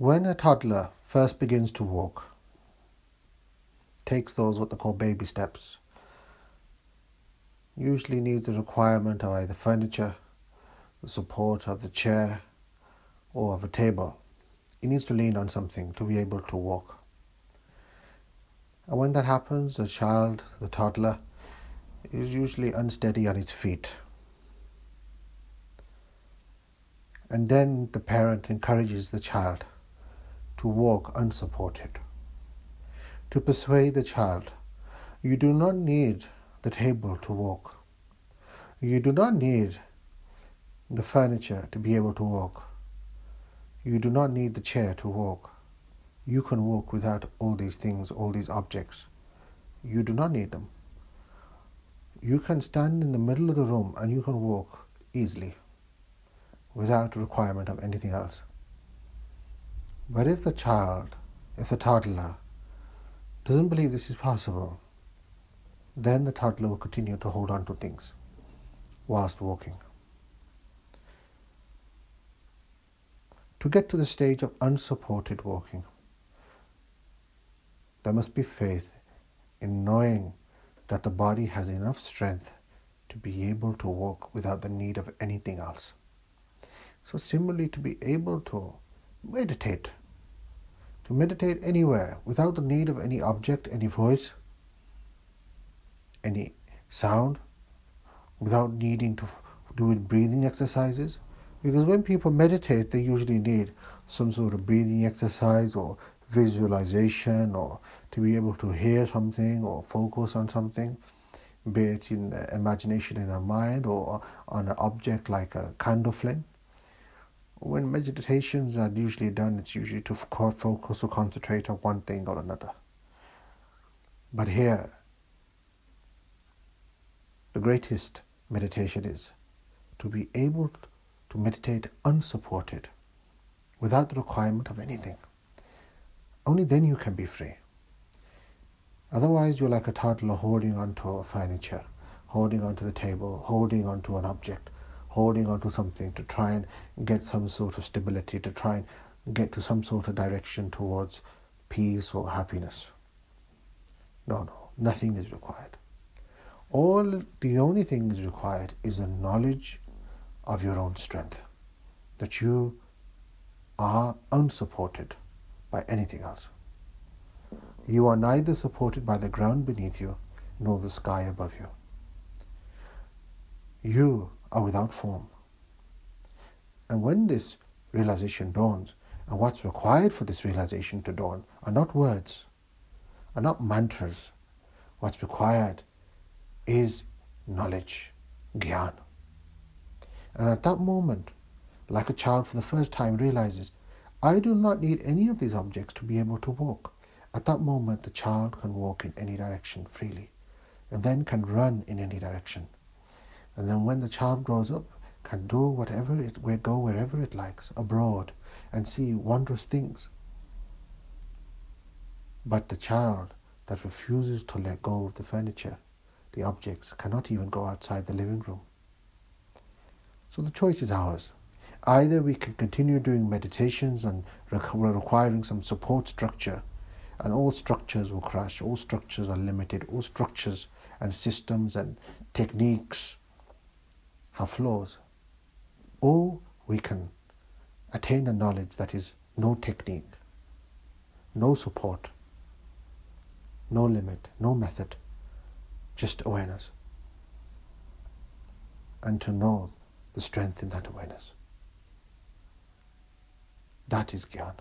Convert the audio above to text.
When a toddler first begins to walk, takes those what they call baby steps, usually needs a requirement of either furniture, the support of the chair, or of a table. He needs to lean on something to be able to walk. And when that happens, the child, the toddler, is usually unsteady on its feet. And then the parent encourages the child to walk unsupported. To persuade the child, you do not need the table to walk. You do not need the furniture to be able to walk. You do not need the chair to walk. You can walk without all these things, all these objects. You do not need them. You can stand in the middle of the room and you can walk easily without requirement of anything else. But if the child, if the toddler doesn't believe this is possible, then the toddler will continue to hold on to things whilst walking. To get to the stage of unsupported walking, there must be faith in knowing that the body has enough strength to be able to walk without the need of anything else. So, similarly, to be able to meditate, to meditate anywhere without the need of any object, any voice, any sound, without needing to do breathing exercises. Because when people meditate, they usually need some sort of breathing exercise or visualization or to be able to hear something or focus on something, be it in imagination in their mind or on an object like a candle flame. When meditations are usually done, it's usually to focus or concentrate on one thing or another. But here, the greatest meditation is to be able to meditate unsupported, without the requirement of anything. Only then you can be free. Otherwise, you're like a toddler holding onto a furniture, holding onto the table, holding onto an object, holding on to something to try and get some sort of stability, to try and get to some sort of direction towards peace or happiness. No, no, nothing is required. All the only thing is required is a knowledge of your own strength, that you are unsupported by anything else. You are neither supported by the ground beneath you nor the sky above you. You are without form. And when this realization dawns, and what's required for this realization to dawn are not words, are not mantras. What's required is knowledge, gyan. And at that moment, like a child for the first time realizes, I do not need any of these objects to be able to walk. At that moment, the child can walk in any direction freely, and then can run in any direction. And then when the child grows up, can do whatever it will go wherever it likes, abroad, and see wondrous things. But the child that refuses to let go of the furniture, the objects, cannot even go outside the living room. So the choice is ours. Either we can continue doing meditations and requiring some support structure, and all structures will crash, all structures are limited, all structures and systems and techniques have flaws. Or we can attain a knowledge that is no technique, no support, no limit, no method, just awareness. And to know the strength in that awareness. That is Gyan.